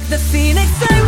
Like the phoenix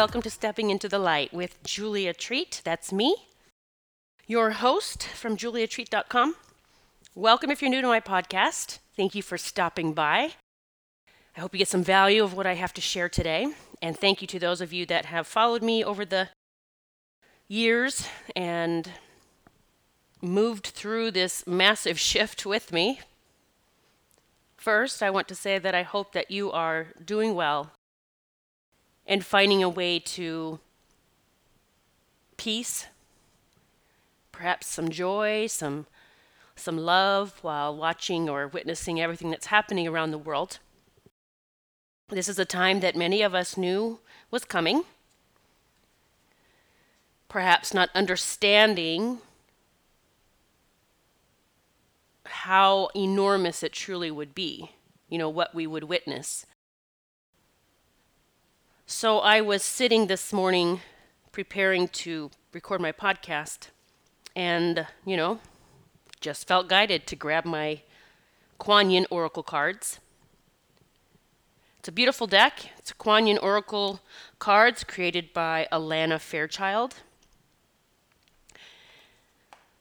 Welcome to Stepping into the Light with Julia Treat. That's me, your host from juliatreat.com. Welcome if you're new to my podcast. Thank you for stopping by. I hope you get some value of what I have to share today. And thank you to those of you that have followed me over the years and moved through this massive shift with me. First, I want to say that I hope that you are doing well and finding a way to peace, perhaps some joy, some some love while watching or witnessing everything that's happening around the world. This is a time that many of us knew was coming. Perhaps not understanding how enormous it truly would be, you know, what we would witness. So I was sitting this morning preparing to record my podcast and, you know, just felt guided to grab my Kuan Yin Oracle cards. It's a beautiful deck. It's Kuan Yin Oracle cards created by Alana Fairchild.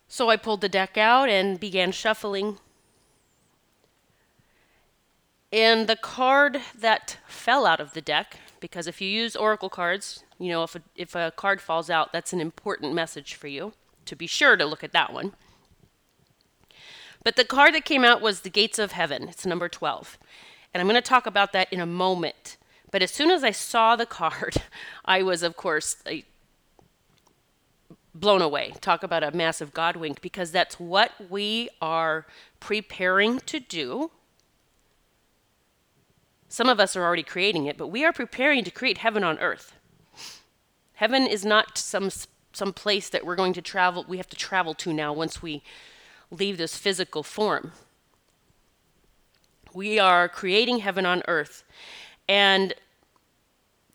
So I pulled the deck out and began shuffling. And the card that fell out of the deck, because if you use Oracle cards, you know, if a, if a card falls out, that's an important message for you to be sure to look at that one. But the card that came out was the Gates of Heaven. It's number 12. And I'm going to talk about that in a moment. But as soon as I saw the card, I was, of course, blown away. Talk about a massive God wink, because that's what we are preparing to do. Some of us are already creating it, but we are preparing to create heaven on earth. Heaven is not some some place that we're going to travel. We have to travel to now once we leave this physical form. We are creating heaven on earth. And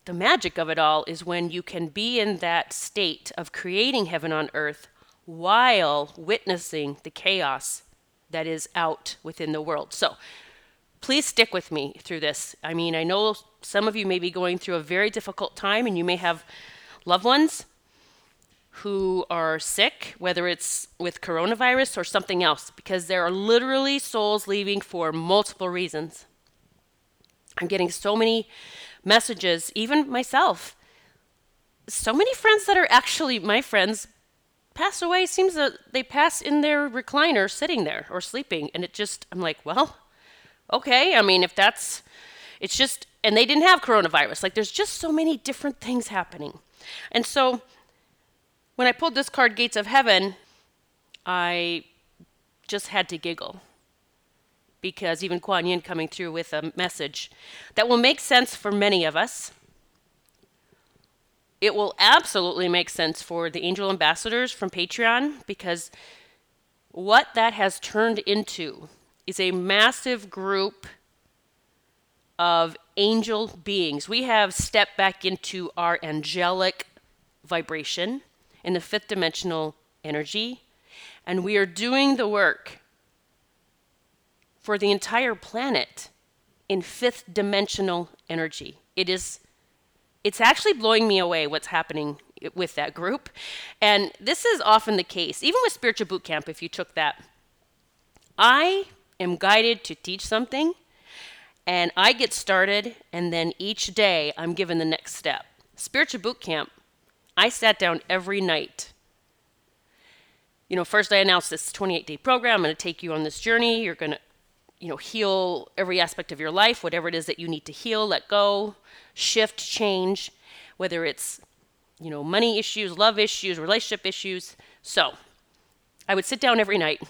the magic of it all is when you can be in that state of creating heaven on earth while witnessing the chaos that is out within the world. So please stick with me through this. I mean, I know some of you may be going through a very difficult time and you may have loved ones who are sick, whether it's with coronavirus or something else, because there are literally souls leaving for multiple reasons. I'm getting so many messages, even myself. So many friends that are actually my friends pass away. Seems that they pass in their recliner, sitting there or sleeping, and it just I'm like, well, okay. I mean, if that's, it's just, and they didn't have coronavirus. Like, there's just so many different things happening, and so when I pulled this card, Gates of Heaven, I just had to giggle because even Kuan Yin coming through with a message that will make sense for many of us. It will absolutely make sense for the angel ambassadors from Patreon because what that has turned into is a massive group of angel beings. We have stepped back into our angelic vibration in the fifth dimensional energy, and we are doing the work for the entire planet in fifth dimensional energy. It is it's actually blowing me away what's happening with that group. And this is often the case, even with spiritual boot camp if you took that. I am guided to teach something, And I get started, and then each day I'm given the next step. Spiritual boot camp, I sat down every night. You know, first I announced this 28 day program. I'm going to take you on this journey. You're going to, you know, heal every aspect of your life, whatever it is that you need to heal, let go, shift, change, whether it's, you know, money issues, love issues, relationship issues. So I would sit down every night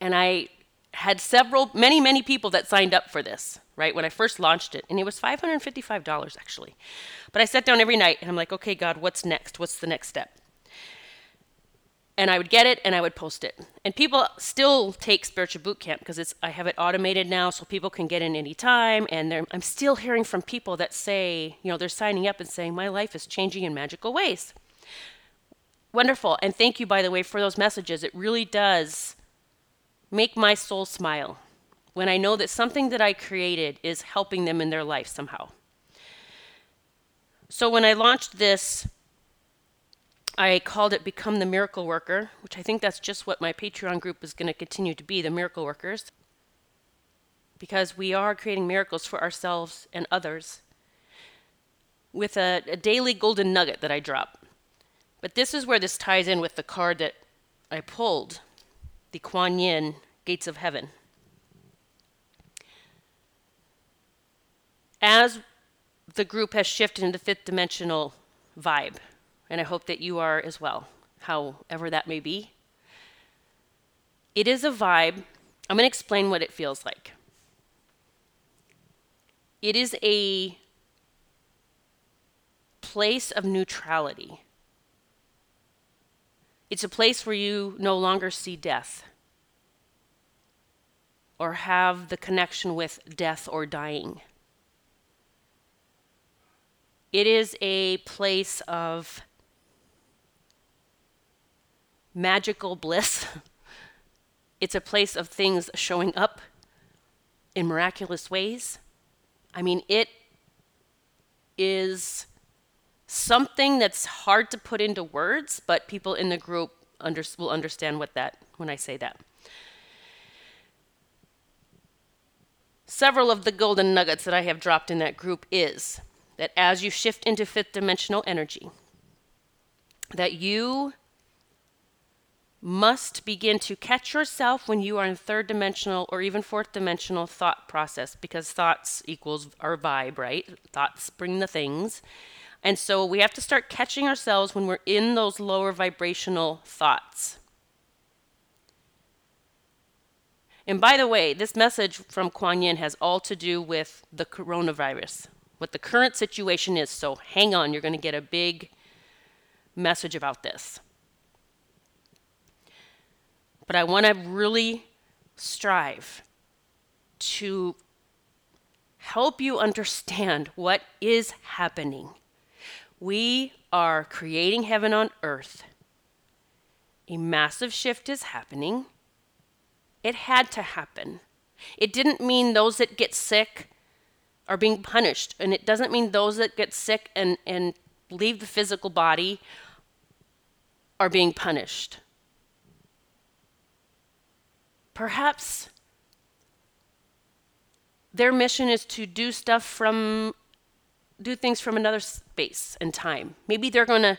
and I had several, many, many people that signed up for this, right? When I first launched it, and it was $555 actually. But I sat down every night and I'm like, okay, God, what's next? What's the next step? And I would get it and I would post it. And people still take spiritual boot camp because it's I have it automated now so people can get in anytime. And I'm still hearing from people that say, you know, they're signing up and saying, my life is changing in magical ways. Wonderful. And thank you, by the way, for those messages. It really does make my soul smile when I know that something that I created is helping them in their life somehow. So when I launched this, I called it Become the Miracle Worker, which I think that's just what my Patreon group is going to continue to be the Miracle Workers. Because we are creating miracles for ourselves and others with a, a daily golden nugget that I drop. But this is where this ties in with the card that I pulled the Kuan Yin Gates of Heaven. As the group has shifted into fifth dimensional vibe, and I hope that you are as well, however that may be, it is a vibe. I'm going to explain what it feels like. It is a place of neutrality. It's a place where you no longer see death or have the connection with death or dying. It is a place of magical bliss. It's a place of things showing up in miraculous ways. I mean, it is something that's hard to put into words, but people in the group under, will understand what that when I say that. Several of the golden nuggets that I have dropped in that group is that as you shift into fifth dimensional energy, that you must begin to catch yourself when you are in third dimensional or even fourth dimensional thought process because thoughts equals our vibe, right? Thoughts bring the things. And so we have to start catching ourselves when we're in those lower vibrational thoughts. And by the way, this message from Kuan Yin has all to do with the coronavirus, what the current situation is. So hang on, you're going to get a big message about this. But I want to really strive to help you understand what is happening we are creating heaven on earth. A massive shift is happening. It had to happen. It didn't mean those that get sick are being punished, and it doesn't mean those that get sick and, and leave the physical body are being punished. Perhaps their mission is to do stuff from do things from another space and time. Maybe they're going to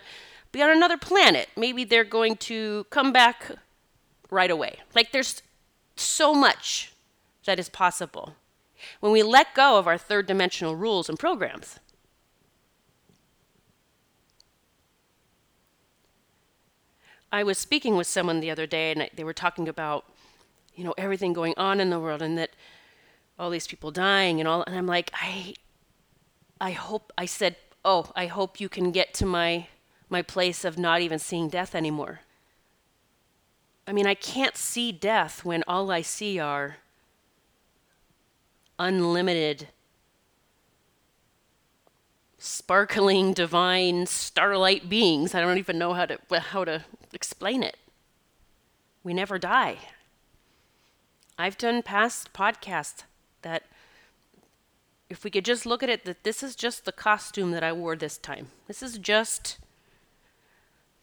be on another planet. Maybe they're going to come back right away. Like there's so much that is possible when we let go of our third dimensional rules and programs. I was speaking with someone the other day and they were talking about, you know, everything going on in the world and that all these people dying and all and I'm like, I I hope I said, "Oh, I hope you can get to my my place of not even seeing death anymore." I mean, I can't see death when all I see are unlimited sparkling divine starlight beings. I don't even know how to how to explain it. We never die. I've done past podcasts that if we could just look at it that this is just the costume that I wore this time. This is just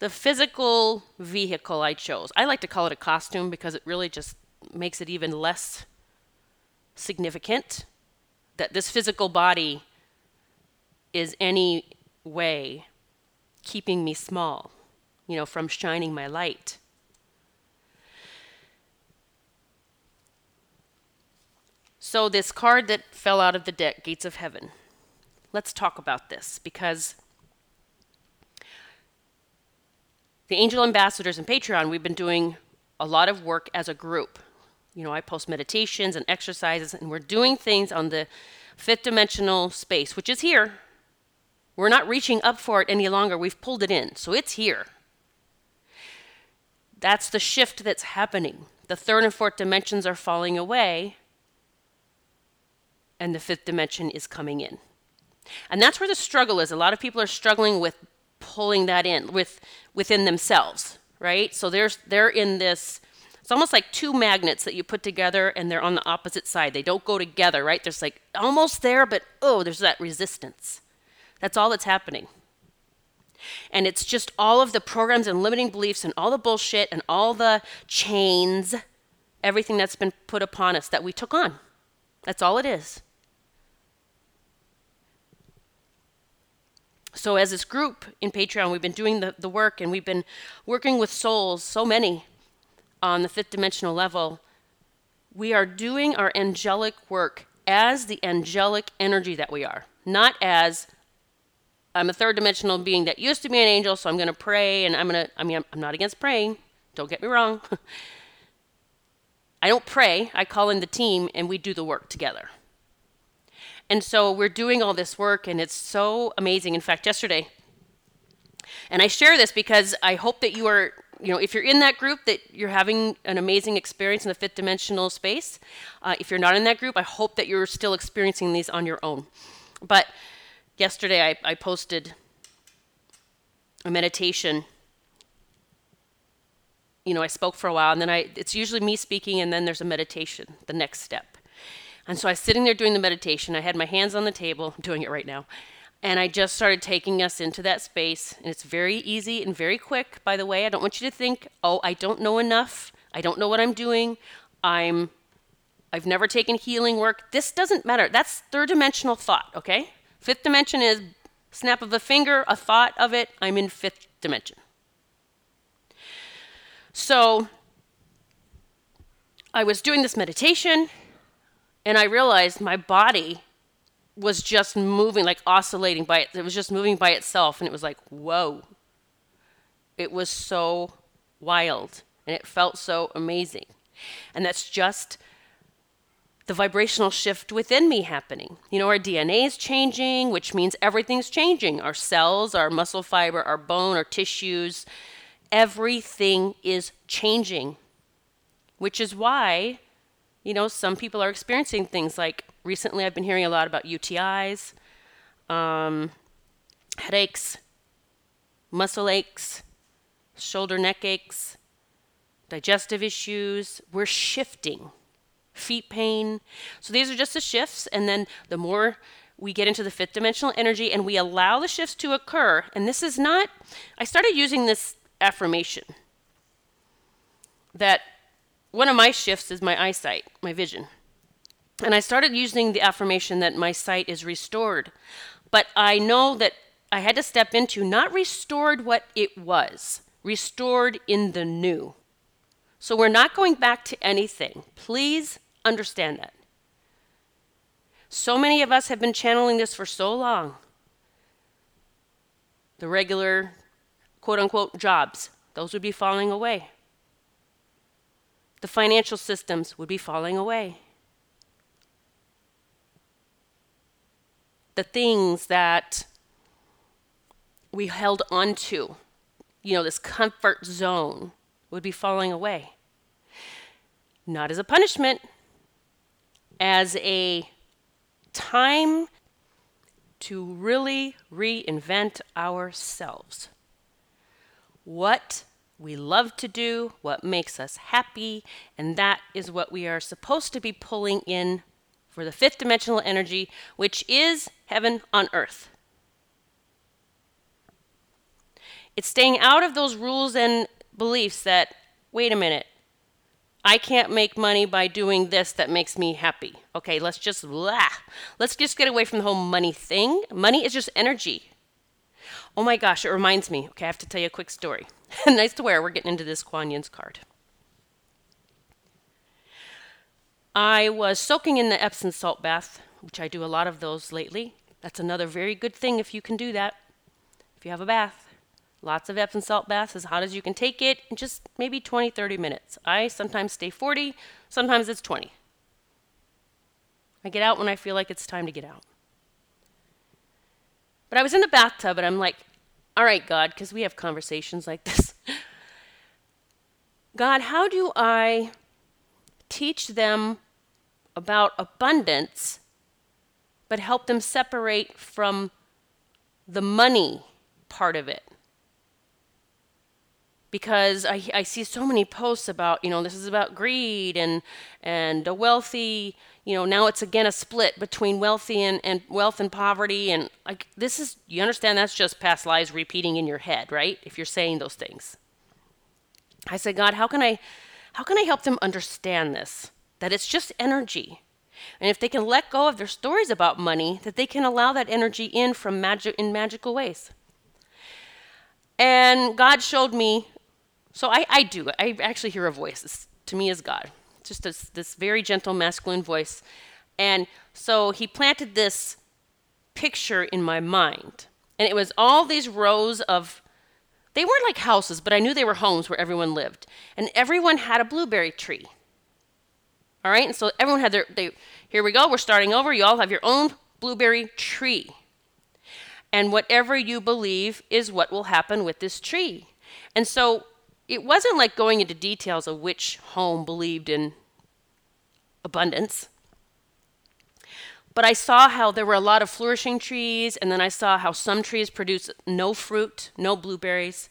the physical vehicle I chose. I like to call it a costume because it really just makes it even less significant that this physical body is any way keeping me small, you know, from shining my light. So, this card that fell out of the deck, Gates of Heaven, let's talk about this because the Angel Ambassadors and Patreon, we've been doing a lot of work as a group. You know, I post meditations and exercises, and we're doing things on the fifth dimensional space, which is here. We're not reaching up for it any longer. We've pulled it in, so it's here. That's the shift that's happening. The third and fourth dimensions are falling away, and the fifth dimension is coming in. And that's where the struggle is. A lot of people are struggling with pulling that in with within themselves, right? So there's they're in this it's almost like two magnets that you put together and they're on the opposite side. They don't go together, right? There's like almost there, but oh, there's that resistance. That's all that's happening. And it's just all of the programs and limiting beliefs and all the bullshit and all the chains, everything that's been put upon us that we took on. That's all it is. So, as this group in Patreon, we've been doing the, the work and we've been working with souls, so many, on the fifth dimensional level. We are doing our angelic work as the angelic energy that we are, not as I'm a third dimensional being that used to be an angel, so I'm going to pray and I'm going to, I mean, I'm, I'm not against praying. Don't get me wrong. I don't pray, I call in the team and we do the work together. And so we're doing all this work, and it's so amazing. In fact, yesterday, and I share this because I hope that you are, you know, if you're in that group, that you're having an amazing experience in the fifth dimensional space. Uh, if you're not in that group, I hope that you're still experiencing these on your own. But yesterday, I, I posted a meditation. You know, I spoke for a while, and then I, it's usually me speaking, and then there's a meditation, the next step. And so I was sitting there doing the meditation. I had my hands on the table, I'm doing it right now. And I just started taking us into that space. And it's very easy and very quick, by the way. I don't want you to think, oh, I don't know enough. I don't know what I'm doing. I'm I've never taken healing work. This doesn't matter. That's third dimensional thought, okay? Fifth dimension is snap of a finger, a thought of it. I'm in fifth dimension. So I was doing this meditation and I realized my body was just moving, like oscillating by it. It was just moving by itself. And it was like, whoa. It was so wild. And it felt so amazing. And that's just the vibrational shift within me happening. You know, our DNA is changing, which means everything's changing. Our cells, our muscle fiber, our bone, our tissues, everything is changing. Which is why you know, some people are experiencing things like recently I've been hearing a lot about UTIs, um, headaches, muscle aches, shoulder neck aches, digestive issues. We're shifting. Feet pain. So these are just the shifts. And then the more we get into the fifth dimensional energy and we allow the shifts to occur, and this is not, I started using this affirmation that one of my shifts is my eyesight, my vision. And I started using the affirmation that my sight is restored. But I know that I had to step into not restored what it was, restored in the new. So we're not going back to anything. Please understand that. So many of us have been channeling this for so long. The regular quote unquote jobs, those would be falling away the financial systems would be falling away. The things that we held onto, you know, this comfort zone, would be falling away. Not as a punishment, as a time to really reinvent ourselves. What we love to do, what makes us happy, and that is what we are supposed to be pulling in for the fifth dimensional energy, which is heaven on earth. It's staying out of those rules and beliefs that, wait a minute, I can't make money by doing this that makes me happy. Okay, let's just blah. Let's just get away from the whole money thing. Money is just energy. Oh my gosh, it reminds me. Okay, I have to tell you a quick story. nice to wear. We're getting into this Kuan Yin's card. I was soaking in the Epsom salt bath, which I do a lot of those lately. That's another very good thing if you can do that. If you have a bath, lots of Epsom salt baths, as hot as you can take it, in just maybe 20, 30 minutes. I sometimes stay 40, sometimes it's 20. I get out when I feel like it's time to get out. But I was in the bathtub and I'm like, all right, God, because we have conversations like this. God, how do I teach them about abundance, but help them separate from the money part of it. Because I, I see so many posts about, you know, this is about greed and and a wealthy, you know, now it's again a split between wealthy and, and wealth and poverty and like this is you understand that's just past lives repeating in your head, right? If you're saying those things. I said, God, how can I how can I help them understand this? That it's just energy. And if they can let go of their stories about money, that they can allow that energy in from magic in magical ways. And God showed me, so I, I do, I actually hear a voice. This, to me is God. Just this, this very gentle masculine voice. And so he planted this picture in my mind. And it was all these rows of they weren't like houses, but I knew they were homes where everyone lived. And everyone had a blueberry tree. All right? And so everyone had their they here we go, we're starting over. You all have your own blueberry tree. And whatever you believe is what will happen with this tree. And so it wasn't like going into details of which home believed in abundance. But I saw how there were a lot of flourishing trees, and then I saw how some trees produced no fruit, no blueberries,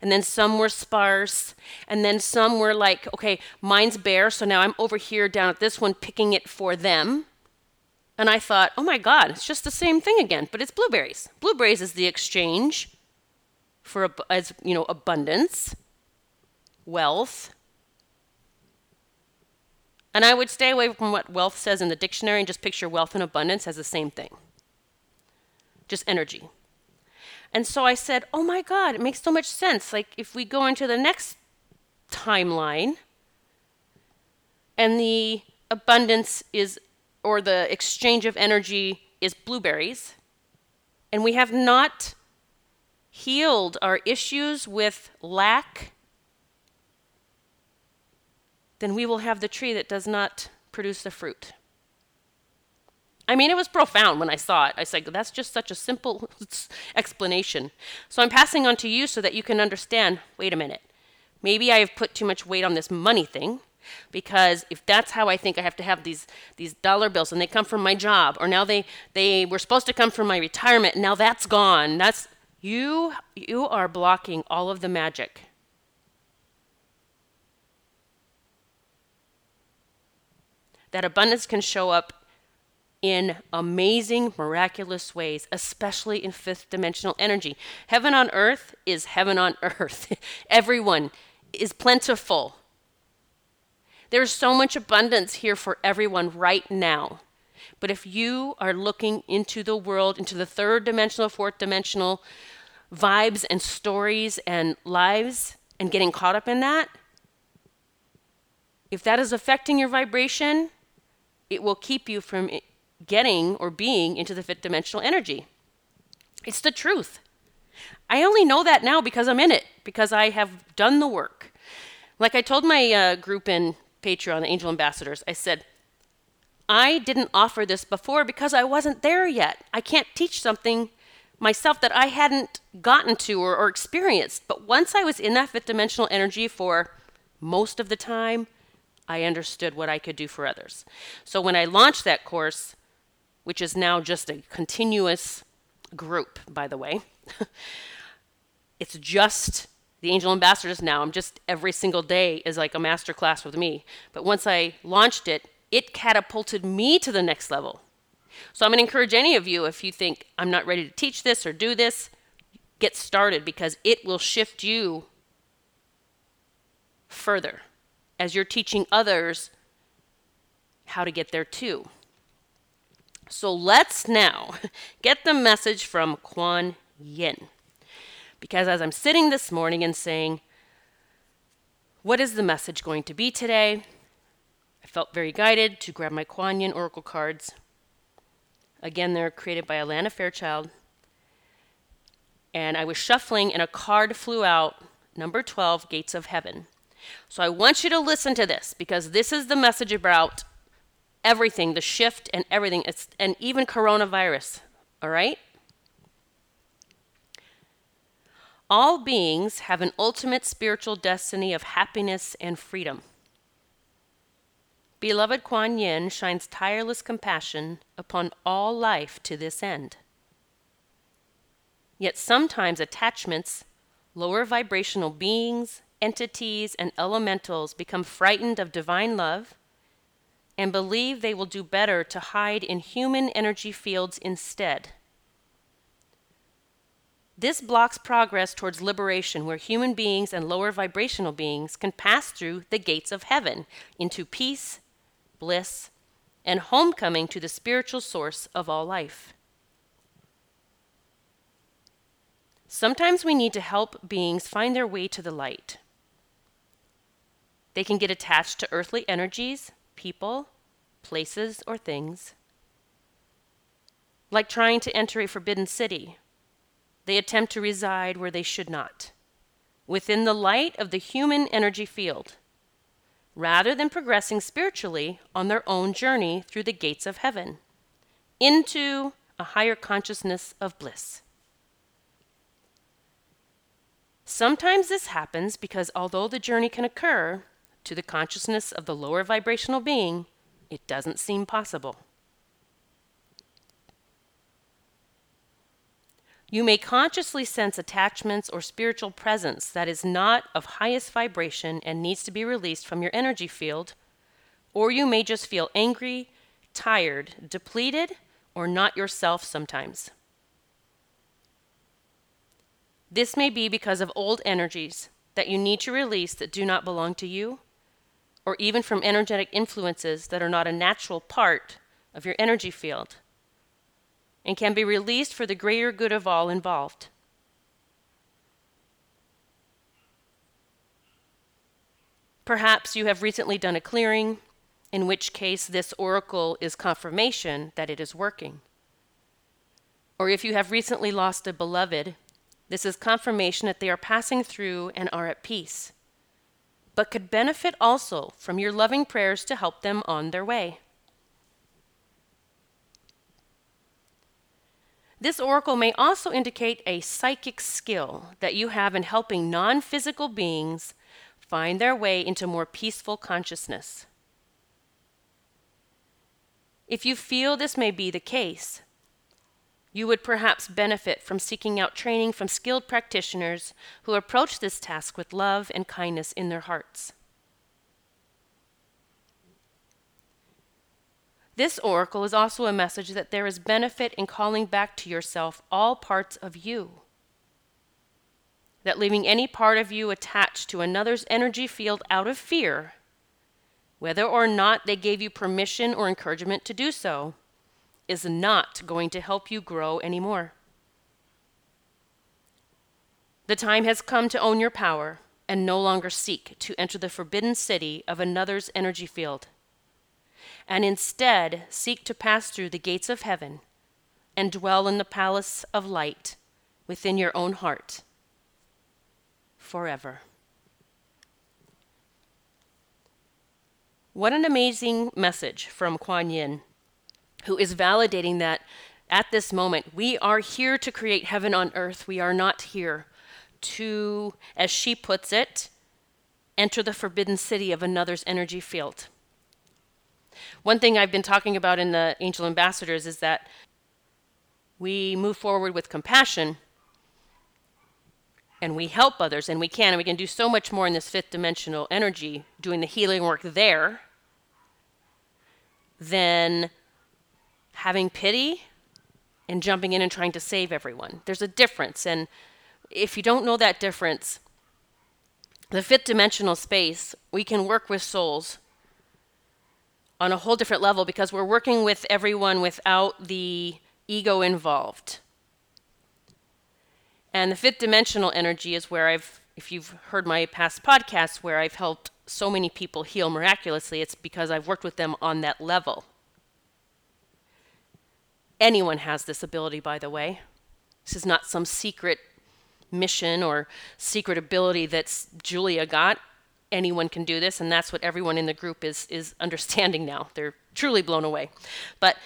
and then some were sparse, and then some were like, okay, mine's bare, so now I'm over here down at this one picking it for them. And I thought, oh my God, it's just the same thing again, but it's blueberries. Blueberries is the exchange for as you know abundance, wealth, and I would stay away from what wealth says in the dictionary and just picture wealth and abundance as the same thing. Just energy. And so I said, oh my God, it makes so much sense. Like if we go into the next timeline and the abundance is, or the exchange of energy is blueberries, and we have not healed our issues with lack then we will have the tree that does not produce the fruit. I mean, it was profound when I saw it. I said, that's just such a simple explanation. So I'm passing on to you so that you can understand wait a minute, maybe I have put too much weight on this money thing. Because if that's how I think I have to have these these dollar bills and they come from my job, or now they they were supposed to come from my retirement, now that's gone. That's you you are blocking all of the magic that abundance can show up in amazing, miraculous ways, especially in fifth dimensional energy. Heaven on earth is heaven on earth. Everyone is plentiful. There's so much abundance here for everyone right now. But if you are looking into the world, into the third dimensional, fourth dimensional vibes and stories and lives, and getting caught up in that, if that is affecting your vibration, it will keep you from getting or being into the fifth dimensional energy. It's the truth. I only know that now because I'm in it, because I have done the work. Like I told my uh, group in Patreon, the Angel Ambassadors, I said, I didn't offer this before because I wasn't there yet. I can't teach something myself that I hadn't gotten to or, or experienced. But once I was in that fifth dimensional energy for most of the time, I understood what I could do for others. So when I launched that course, which is now just a continuous group, by the way, it's just the angel ambassadors now. I'm just every single day is like a master class with me. But once I launched it, it catapulted me to the next level. So I'm going to encourage any of you if you think I'm not ready to teach this or do this, get started because it will shift you further as you're teaching others how to get there too. So let's now get the message from Kuan Yin. Because as I'm sitting this morning and saying, what is the message going to be today? I felt very guided to grab my Kuan Yin Oracle cards. Again, they're created by Alana Fairchild. And I was shuffling, and a card flew out number 12, Gates of Heaven. So I want you to listen to this because this is the message about everything, the shift and everything, it's, and even coronavirus. All right? All beings have an ultimate spiritual destiny of happiness and freedom. Beloved Kuan Yin shines tireless compassion upon all life to this end. Yet sometimes attachments, lower vibrational beings, entities, and elementals become frightened of divine love and believe they will do better to hide in human energy fields instead. This blocks progress towards liberation, where human beings and lower vibrational beings can pass through the gates of heaven into peace, bliss, and homecoming to the spiritual source of all life. Sometimes we need to help beings find their way to the light. They can get attached to earthly energies, people, places, or things. Like trying to enter a forbidden city, they attempt to reside where they should not, within the light of the human energy field, rather than progressing spiritually on their own journey through the gates of heaven into a higher consciousness of bliss. Sometimes this happens because although the journey can occur, to the consciousness of the lower vibrational being, it doesn't seem possible. You may consciously sense attachments or spiritual presence that is not of highest vibration and needs to be released from your energy field, or you may just feel angry, tired, depleted, or not yourself sometimes. This may be because of old energies that you need to release that do not belong to you or even from energetic influences that are not a natural part of your energy field and can be released for the greater good of all involved. Perhaps you have recently done a clearing, in which case this oracle is confirmation that it is working. Or if you have recently lost a beloved, this is confirmation that they are passing through and are at peace but could benefit also from your loving prayers to help them on their way. This oracle may also indicate a psychic skill that you have in helping non physical beings find their way into more peaceful consciousness. If you feel this may be the case, you would perhaps benefit from seeking out training from skilled practitioners who approach this task with love and kindness in their hearts. This oracle is also a message that there is benefit in calling back to yourself all parts of you. That leaving any part of you attached to another's energy field out of fear, whether or not they gave you permission or encouragement to do so, is not going to help you grow anymore. The time has come to own your power and no longer seek to enter the forbidden city of another's energy field, and instead seek to pass through the gates of heaven and dwell in the palace of light within your own heart forever. What an amazing message from Kuan Yin who is validating that at this moment we are here to create heaven on earth. We are not here to, as she puts it, enter the forbidden city of another's energy field. One thing I've been talking about in the Angel Ambassadors is that we move forward with compassion and we help others and we can and we can do so much more in this fifth dimensional energy doing the healing work there than having pity and jumping in and trying to save everyone. There's a difference. And if you don't know that difference, the fifth dimensional space, we can work with souls on a whole different level because we're working with everyone without the ego involved. And the fifth dimensional energy is where I've, if you've heard my past podcasts, where I've helped so many people heal miraculously, it's because I've worked with them on that level. Anyone has this ability, by the way. This is not some secret mission or secret ability that Julia got. Anyone can do this, and that's what everyone in the group is is understanding now. They're truly blown away. But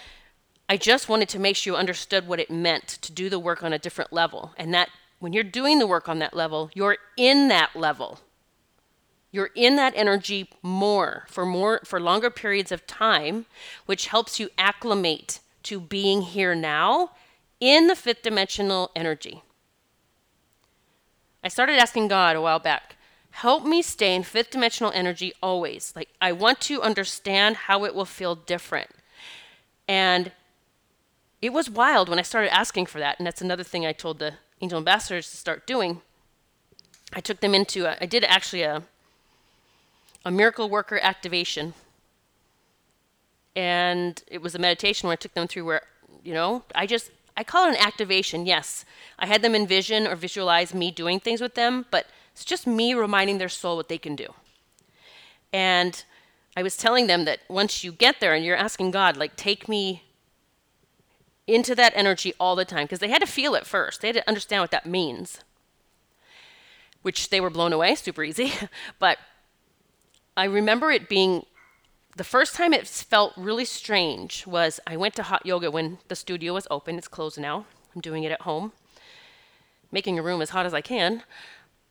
I just wanted to make sure you understood what it meant to do the work on a different level, and that when you're doing the work on that level, you're in that level. You're in that energy more for more for longer periods of time, which helps you acclimate to being here now in the fifth dimensional energy. I started asking God a while back, help me stay in fifth dimensional energy always. Like, I want to understand how it will feel different. And it was wild when I started asking for that. And that's another thing I told the angel ambassadors to start doing. I took them into, a, I did actually a, a miracle worker activation. And it was a meditation where I took them through where, you know, I just I call it an activation, yes. I had them envision or visualize me doing things with them, but it's just me reminding their soul what they can do. And I was telling them that once you get there and you're asking God, like, take me into that energy all the time, because they had to feel it first. They had to understand what that means, which they were blown away, super easy. but I remember it being the first time it felt really strange was I went to hot yoga when the studio was open. It's closed now. I'm doing it at home, making a room as hot as I can.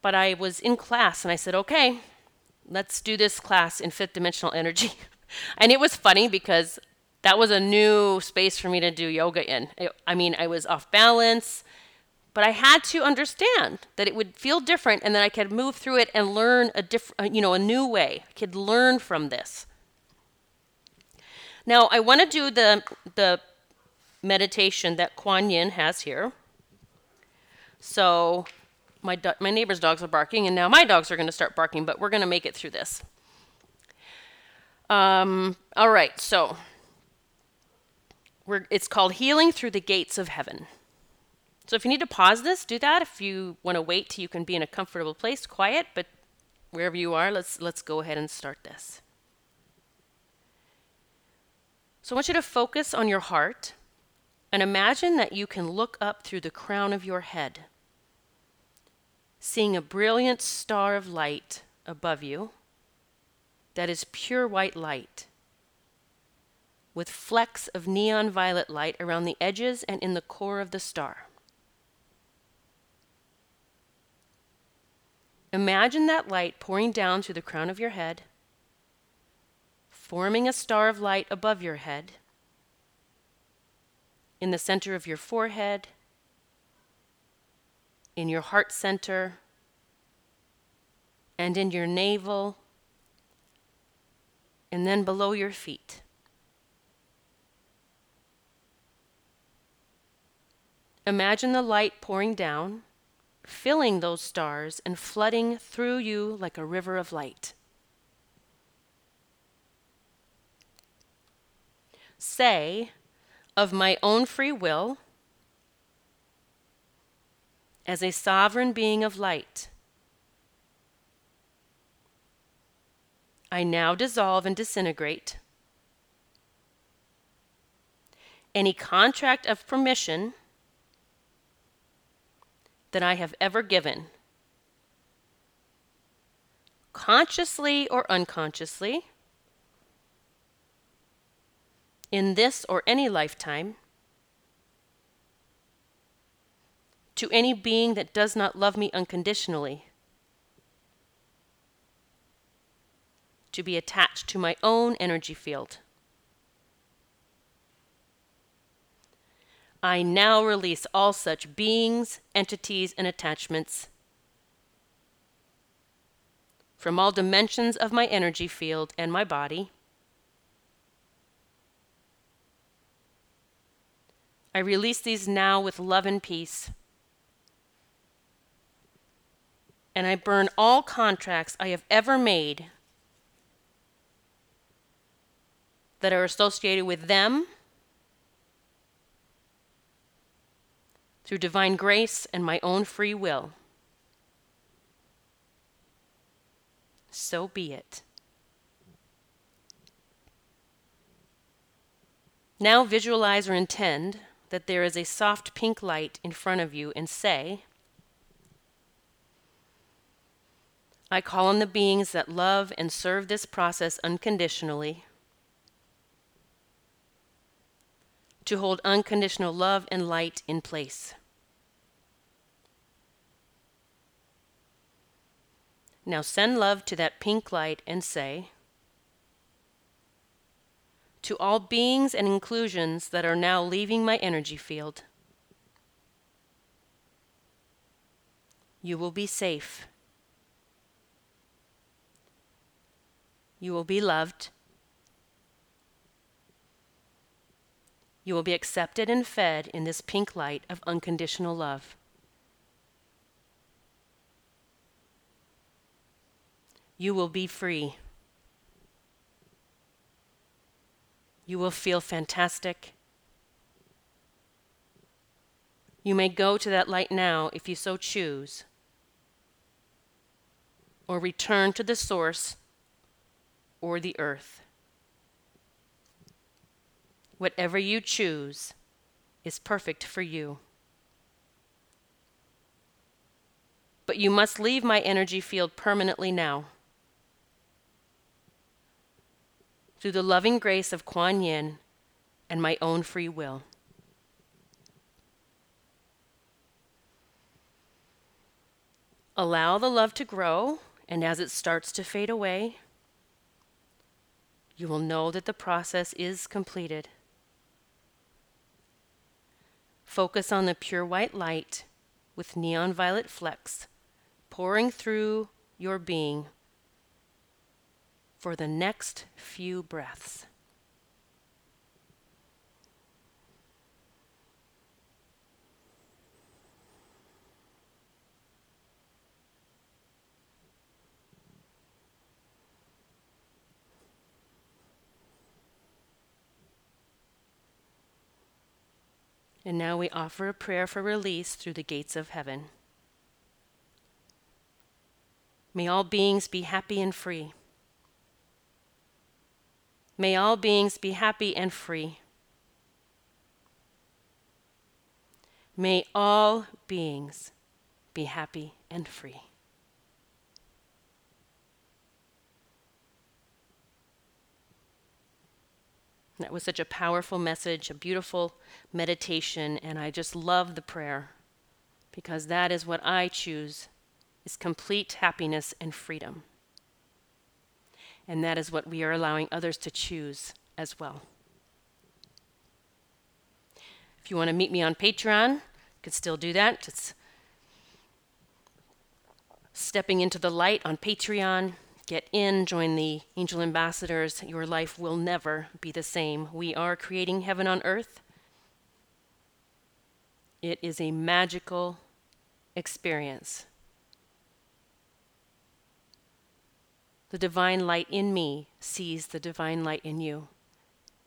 But I was in class and I said, okay, let's do this class in fifth dimensional energy. and it was funny because that was a new space for me to do yoga in. I mean, I was off balance, but I had to understand that it would feel different and that I could move through it and learn a different, you know, a new way. I could learn from this. Now, I want to do the, the meditation that Kuan Yin has here. So, my, do- my neighbor's dogs are barking, and now my dogs are going to start barking, but we're going to make it through this. Um, all right, so we're, it's called Healing Through the Gates of Heaven. So if you need to pause this, do that. If you want to wait till you can be in a comfortable place, quiet, but wherever you are, let's let's go ahead and start this. So I want you to focus on your heart and imagine that you can look up through the crown of your head, seeing a brilliant star of light above you that is pure white light with flecks of neon violet light around the edges and in the core of the star. Imagine that light pouring down through the crown of your head forming a star of light above your head, in the center of your forehead, in your heart center, and in your navel, and then below your feet. Imagine the light pouring down, filling those stars, and flooding through you like a river of light. Say, of my own free will, as a sovereign being of light, I now dissolve and disintegrate. Any contract of permission that I have ever given, consciously or unconsciously in this or any lifetime to any being that does not love me unconditionally, to be attached to my own energy field. I now release all such beings, entities, and attachments from all dimensions of my energy field and my body I release these now with love and peace. and I burn all contracts I have ever made that are associated with them through divine grace and my own free will. So be it. Now visualize or intend that there is a soft pink light in front of you and say, I call on the beings that love and serve this process unconditionally to hold unconditional love and light in place. Now send love to that pink light and say, To all beings and inclusions that are now leaving my energy field, you will be safe. You will be loved. You will be accepted and fed in this pink light of unconditional love. You will be free. You will feel fantastic. You may go to that light now if you so choose, or return to the source or the earth. Whatever you choose is perfect for you. But you must leave my energy field permanently now. Through the loving grace of Kuan Yin and my own free will. Allow the love to grow, and as it starts to fade away, you will know that the process is completed. Focus on the pure white light with neon violet flecks pouring through your being for the next few breaths. And now we offer a prayer for release through the gates of heaven. May all beings be happy and free. May all beings be happy and free. May all beings be happy and free. That was such a powerful message, a beautiful meditation, and I just love the prayer because that is what I choose is complete happiness and freedom. And that is what we are allowing others to choose as well. If you want to meet me on Patreon, you could still do that. It's stepping into the light on Patreon. Get in, join the angel ambassadors. Your life will never be the same. We are creating heaven on earth. It is a magical experience. The divine light in me sees the divine light in you,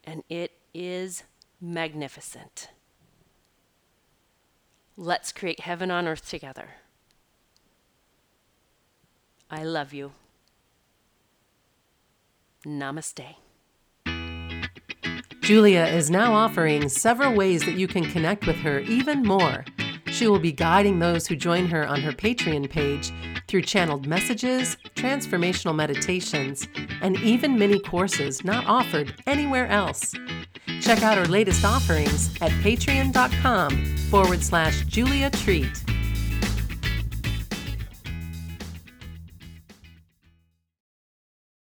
and it is magnificent. Let's create heaven on earth together. I love you. Namaste. Julia is now offering several ways that you can connect with her even more. She will be guiding those who join her on her Patreon page through channeled messages, transformational meditations, and even mini courses not offered anywhere else. Check out our latest offerings at patreon.com forward slash Julia Treat.